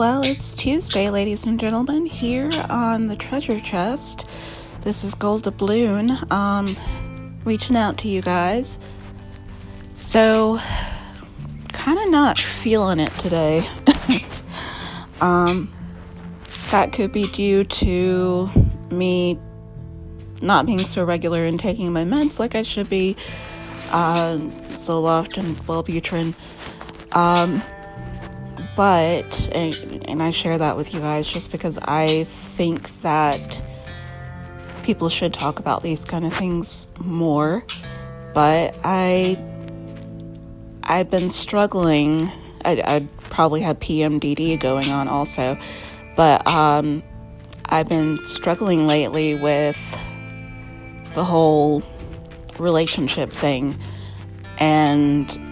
Well, it's Tuesday, ladies and gentlemen, here on the treasure chest. This is Gold Doubloon, um, reaching out to you guys. So, kind of not feeling it today. um, that could be due to me not being so regular in taking my meds like I should be. Uh, Zoloft and Wellbutrin. Um, but and, and I share that with you guys just because I think that people should talk about these kind of things more. But I I've been struggling. I, I probably have PMDD going on also, but um, I've been struggling lately with the whole relationship thing, and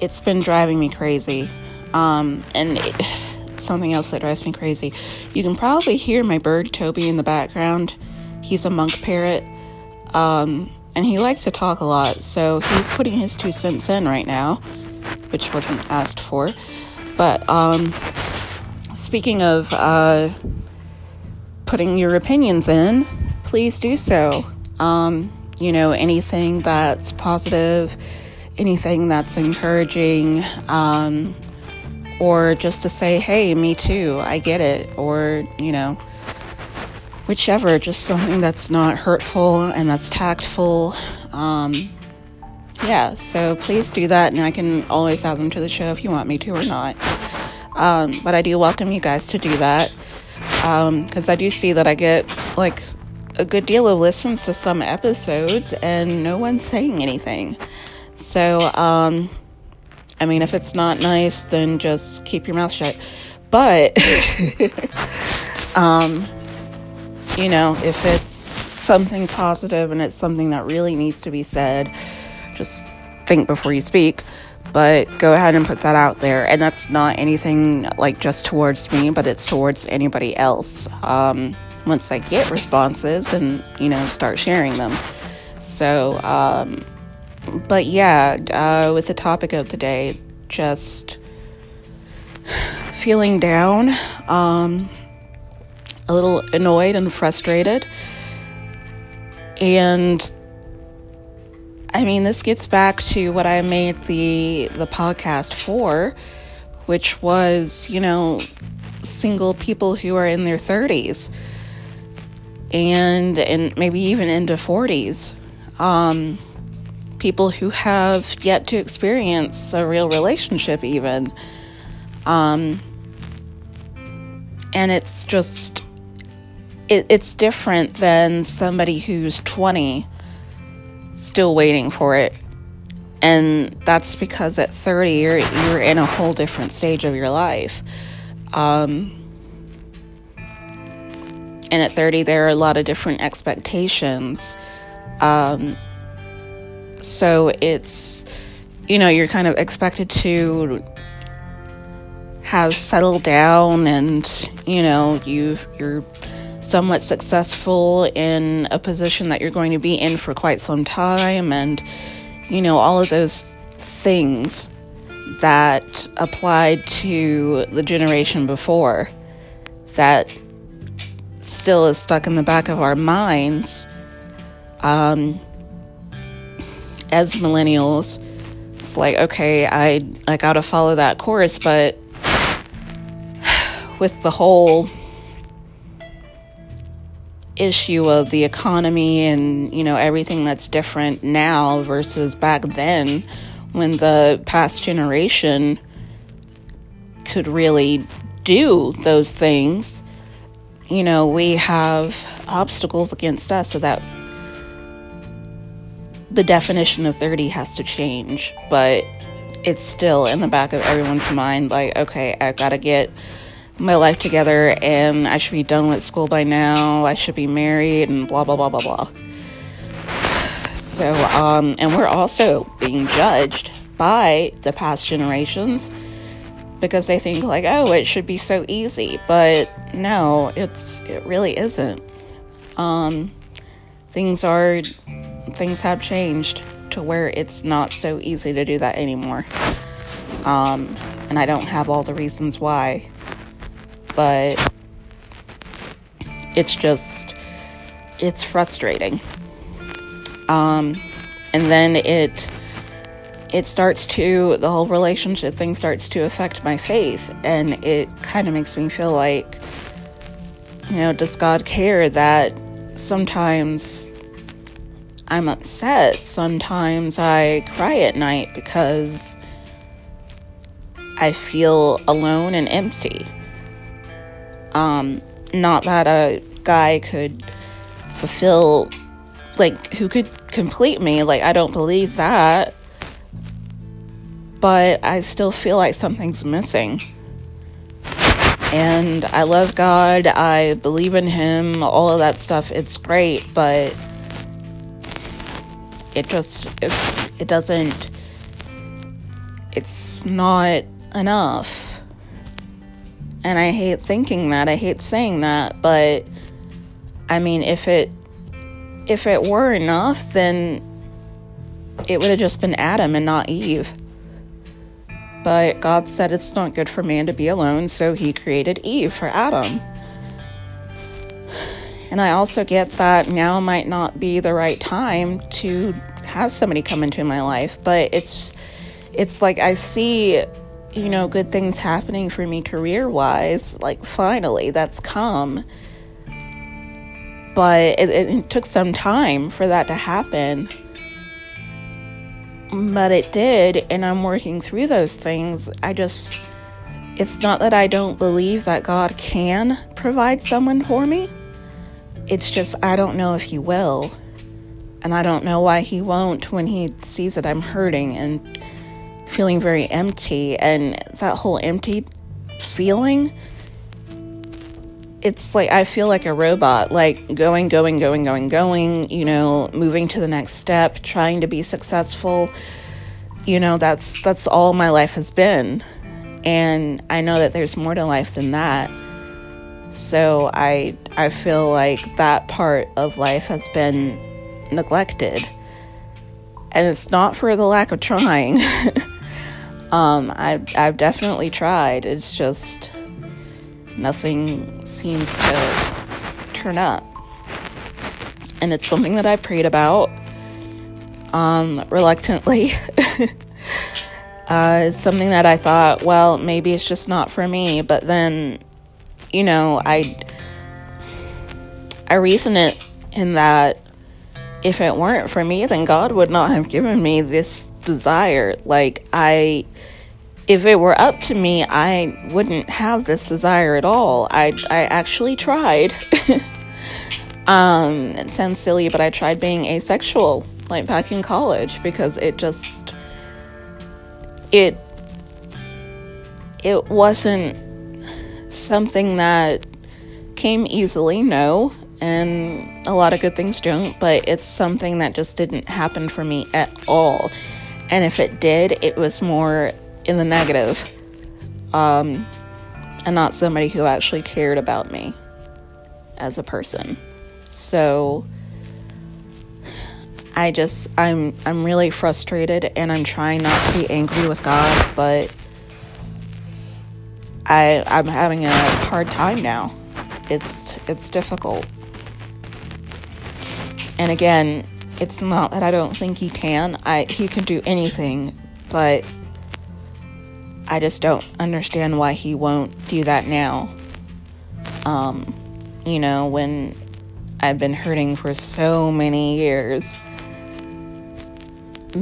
it's been driving me crazy. Um, and it, something else that drives me crazy. You can probably hear my bird Toby in the background. He's a monk parrot. Um, and he likes to talk a lot, so he's putting his two cents in right now, which wasn't asked for. But um, speaking of uh, putting your opinions in, please do so. Um, you know, anything that's positive, anything that's encouraging, um, or just to say, hey, me too, I get it, or, you know, whichever, just something that's not hurtful and that's tactful. Um, yeah, so please do that, and I can always add them to the show if you want me to or not. Um, but I do welcome you guys to do that because um, I do see that I get like a good deal of listens to some episodes and no one's saying anything. So, um, I mean, if it's not nice, then just keep your mouth shut. But, um, you know, if it's something positive and it's something that really needs to be said, just think before you speak. But go ahead and put that out there. And that's not anything like just towards me, but it's towards anybody else. Um, once I get responses and, you know, start sharing them. So, um, but yeah, uh, with the topic of the day, just feeling down, um, a little annoyed and frustrated. And I mean, this gets back to what I made the the podcast for, which was, you know, single people who are in their 30s and and maybe even into 40s. Um, people who have yet to experience a real relationship, even. Um, and it's just, it, it's different than somebody who's 20 still waiting for it. And that's because at 30, you're, you're in a whole different stage of your life. Um, and at 30, there are a lot of different expectations. Um, so it's, you know, you're kind of expected to have settled down and, you know, you've, you're somewhat successful in a position that you're going to be in for quite some time and you know all of those things that applied to the generation before that still is stuck in the back of our minds um, as millennials, it's like, okay, I, I gotta follow that course, but with the whole issue of the economy and, you know, everything that's different now versus back then when the past generation could really do those things, you know, we have obstacles against us so that the definition of 30 has to change, but it's still in the back of everyone's mind like, okay, I gotta get my life together and I should be done with school by now, I should be married, and blah, blah, blah, blah, blah. So, um, and we're also being judged by the past generations because they think like, oh, it should be so easy, but no, it's it really isn't. Um, things are things have changed to where it's not so easy to do that anymore. Um, and I don't have all the reasons why. But it's just it's frustrating. Um, and then it it starts to the whole relationship thing starts to affect my faith, and it kind of makes me feel like, you know, does God care that sometimes I'm upset, sometimes I cry at night because I feel alone and empty. Um, not that a guy could fulfill, like, who could complete me. Like, I don't believe that. But I still feel like something's missing. And I love God, I believe in Him, all of that stuff. It's great, but it just, it, it doesn't, it's not enough. And I hate thinking that, I hate saying that, but I mean, if it if it were enough, then it would have just been Adam and not Eve. But God said it's not good for man to be alone, so he created Eve for Adam. And I also get that now might not be the right time to have somebody come into my life, but it's it's like I see you know good things happening for me career-wise, like finally that's come but it, it, took some time for that to happen. But it did, and I'm working through those things. I just, it's not that I don't believe that God can provide someone for me. It's just, I don't know if He will. And I don't know why He won't when He sees that I'm hurting and feeling very empty. And that whole empty feeling it's like I feel like a robot, like going, going, going, going, going, you know, moving to the next step, trying to be successful. You know, that's that's all my life has been. And I know that there's more to life than that. So I I feel like that part of life has been neglected. And it's not for the lack of trying. um, I've I've definitely tried. It's just nothing seems to turn up. And it's something that I prayed about um, reluctantly. uh, it's something that I thought, well, maybe it's just not for me. But then, you know, I I reason it in that if it weren't for me, then God would not have given me this desire. Like I if it were up to me, I wouldn't have this desire at all. I I actually tried. um, it sounds silly, but I tried being asexual like back in college because it just it it wasn't something that came easily, no, and a lot of good things don't, but it's something that just didn't happen for me at all. And if it did, it was more in the negative um, and not somebody who actually cared about me as a person. So I just I'm I'm really frustrated and I'm trying not to be angry with God, but I I'm having a hard time now. It's it's difficult. And again, it's not that I don't think he can. I he can do anything, but I just don't understand why he won't do that now. Um, you know, when I've been hurting for so many years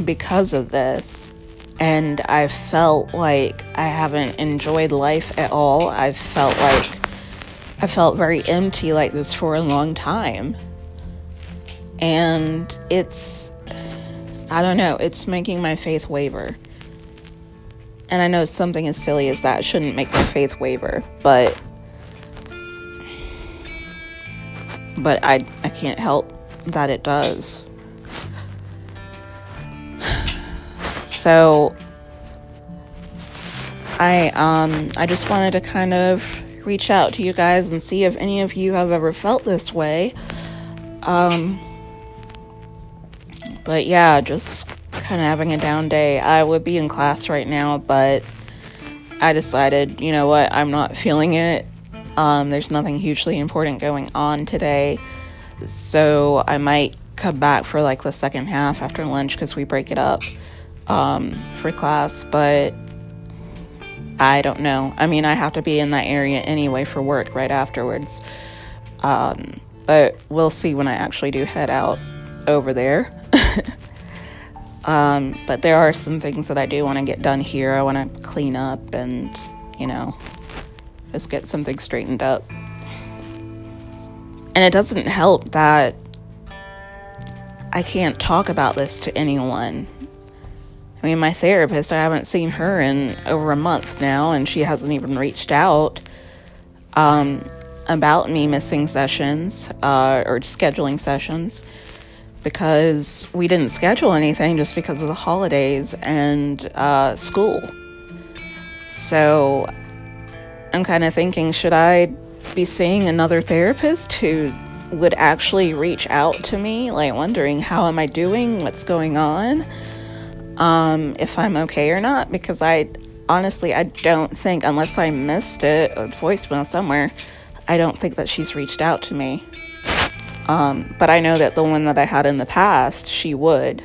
because of this, and I felt like I haven't enjoyed life at all. I felt like I felt very empty like this for a long time. And it's, I don't know, it's making my faith waver. And I know something as silly as that shouldn't make my faith waver, but but I I can't help that it does. So I um I just wanted to kind of reach out to you guys and see if any of you have ever felt this way. Um but yeah, just kind of having a down day. I would be in class right now, but I decided, you know what, I'm not feeling it. Um, there's nothing hugely important going on today. So I might come back for like the second half after lunch because we break it up um, for class. But I don't know. I mean, I have to be in that area anyway for work right afterwards. Um, but we'll see when I actually do head out over there. um, but there are some things that I do want to get done here. I want to clean up and, you know, just get something straightened up. And it doesn't help that I can't talk about this to anyone. I mean, my therapist, I haven't seen her in over a month now, and she hasn't even reached out um, about me missing sessions uh, or scheduling sessions because we didn't schedule anything just because of the holidays and uh, school. So I'm kind of thinking, should I be seeing another therapist who would actually reach out to me, like wondering how am I doing, what's going on, um, if I'm okay or not? Because I honestly, I don't think, unless I missed it, a voicemail somewhere, I don't think that she's reached out to me. Um, but I know that the one that I had in the past, she would.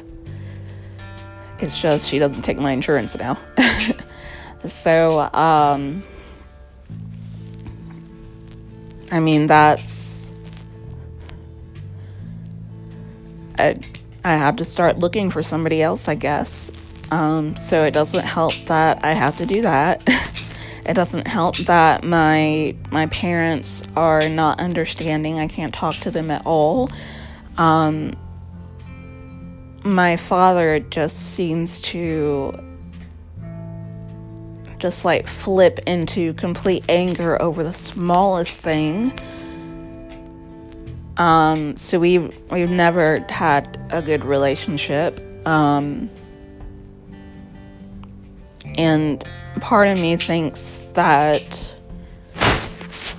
It's just she doesn't take my insurance now. so, um, I mean, that's. I, I have to start looking for somebody else, I guess. Um, so it doesn't help that I have to do that. it doesn't help that my my parents are not understanding. I can't talk to them at all. Um, my father just seems to just like flip into complete anger over the smallest thing. Um, so we we've never had a good relationship. Um, and part of me thinks that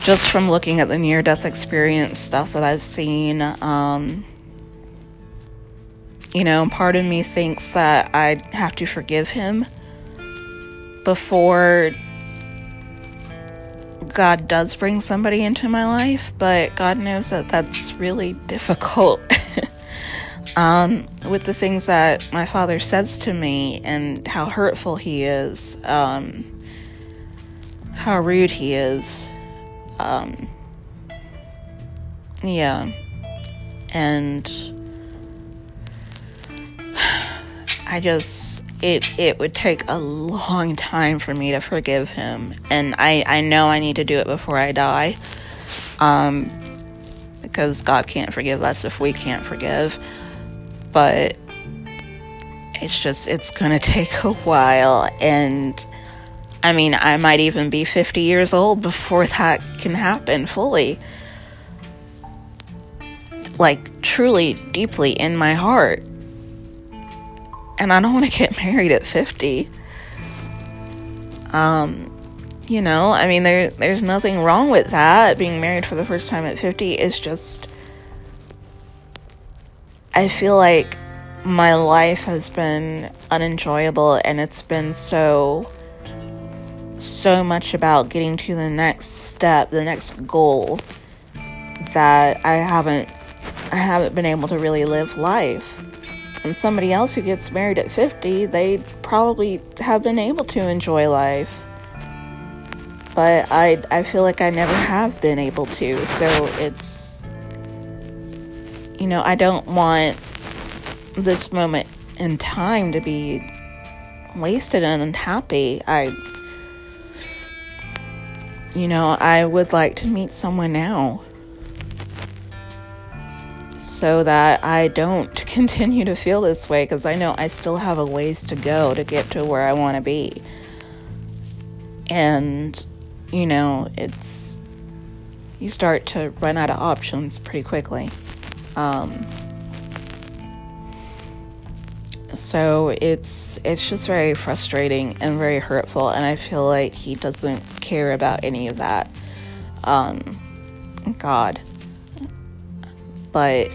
just from looking at the near death experience stuff that I've seen, um, you know, part of me thinks that I have to forgive him before God does bring somebody into my life, but God knows that that's really difficult. um, with the things that my father says to me and how hurtful he is, um, how rude he is. Um, yeah. And I just it it would take a long time for me to forgive him. And i i know i need to do it before i die um because god can't forgive us if we can't forgive. But it's just it's gonna take a while. And i mean i might even be 50 years old before that can happen fully. Like truly deeply in my heart and I don't want to get married at 50. Um, you know, I mean there there's nothing wrong with that. Being married for the first time at 50 is just I feel like my life has been unenjoyable and it's been so so much about getting to the next step, the next goal that I haven't I haven't been able to really live life and somebody else who gets married at 50, they probably have been able to enjoy life. But I I feel like I never have been able to. So it's you know, I don't want this moment in time to be wasted and unhappy. I you know, I would like to meet someone now so that I don't continue to feel this way because I know I still have a ways to go to get to where I want to be. And, you know, it's, you start to run out of options pretty quickly. Um, so it's it's just very frustrating and very hurtful and i feel like he doesn't care about any of that um god but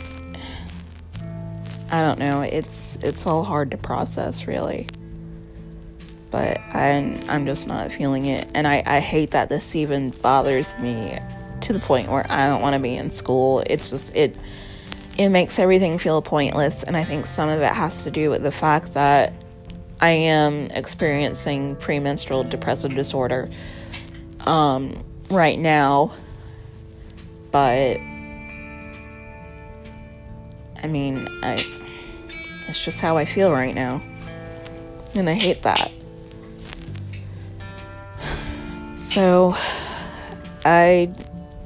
I don't know. It's it's all hard to process, really. but I'm, I'm just not feeling it. And I, I hate that this even bothers me to the point where I don't want to be in school. It's just, it, it makes everything feel pointless. And I think some of it has to do with the fact that I am experiencing premenstrual depressive disorder um, right now. But I mean, I it's just how I feel right now. And I hate that. So I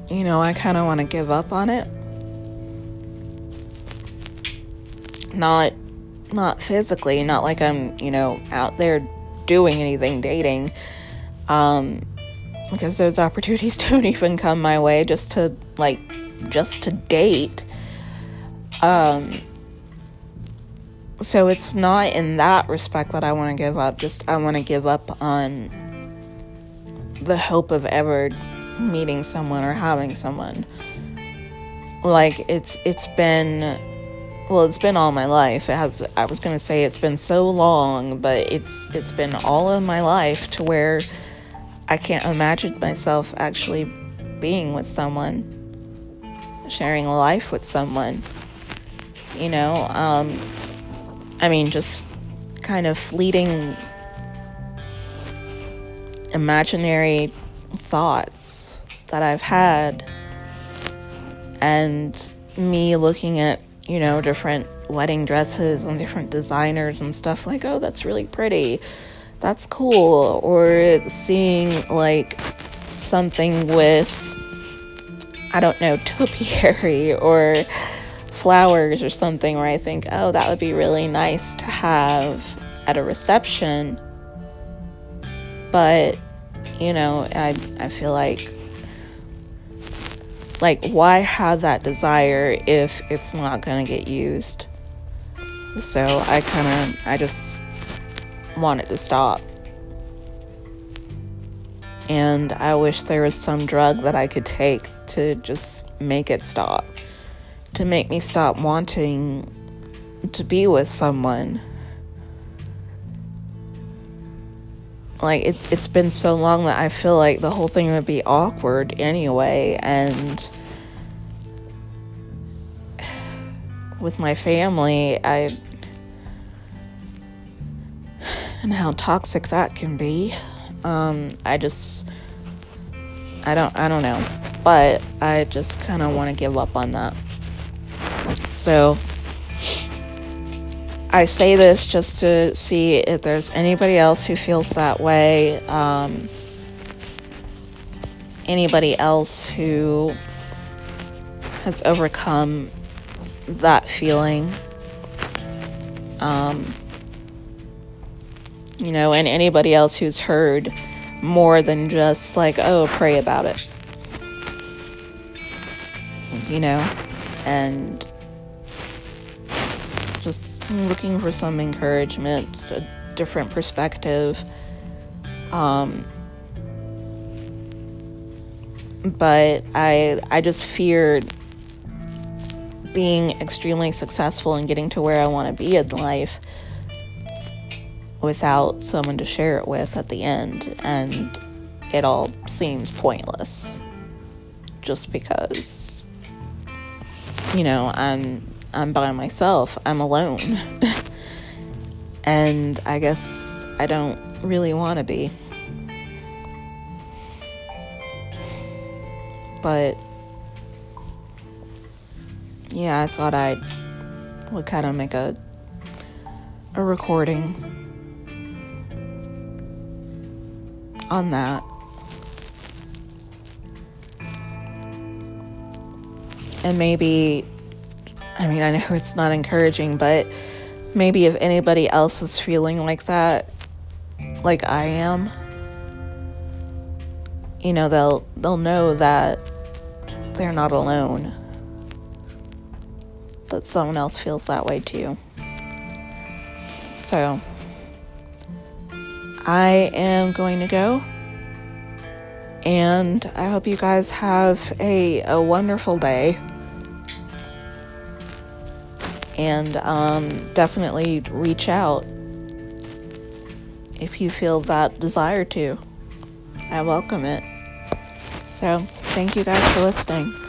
you know, I kind of want to give up on it. Not not physically, not like I'm, you know, out there doing anything dating. Um because those opportunities don't even come my way just to like just to date. Um so it's not in that respect that I want to give up. Just I want to give up on the hope of ever meeting someone or having someone. Like it's it's been well, it's been all my life. It has I was going to say it's been so long, but it's it's been all of my life to where I can't imagine myself actually being with someone, sharing life with someone. You know, um I mean, just kind of fleeting imaginary thoughts that I've had, and me looking at, you know, different wedding dresses and different designers and stuff like, oh, that's really pretty. That's cool. Or seeing like something with, I don't know, topiary or flowers or something where I think, oh, that would be really nice to have at a reception. But, you know, I, I feel like like why have that desire if it's not going to get used? So i kind of i just want it to stop. And i wish there was some drug that i could take to just make it stop to make me stop wanting to be with someone. Like it's it's been so long that I feel like the whole thing would be awkward anyway and with my family, I and how toxic that can be. Um, I just I don't I don't know, but I just kind of want to give up on that. So I say this just to see if there's anybody else who feels that way. Um, anybody else who has overcome that feeling. Um, you know, and anybody else who's heard more than just like, oh, pray about it. You know, and just looking for some encouragement, a different perspective. Um, but I I just feared being extremely successful and getting to where I want to be in life without someone to share it with at the end and it all seems pointless just because you know I'm I'm by myself, I'm alone. and I guess I don't really want to be. But yeah, I thought I would kind of make a a recording on that. And maybe I mean, I know it's not encouraging, but maybe if anybody else is feeling like that, like I am, you know, they'll they'll know that they're not alone. That someone else feels that way too. So, I am going to go. And I hope you guys have a, a wonderful day and um, definitely reach out if you feel that desire to. I welcome it. So, thank you guys for listening.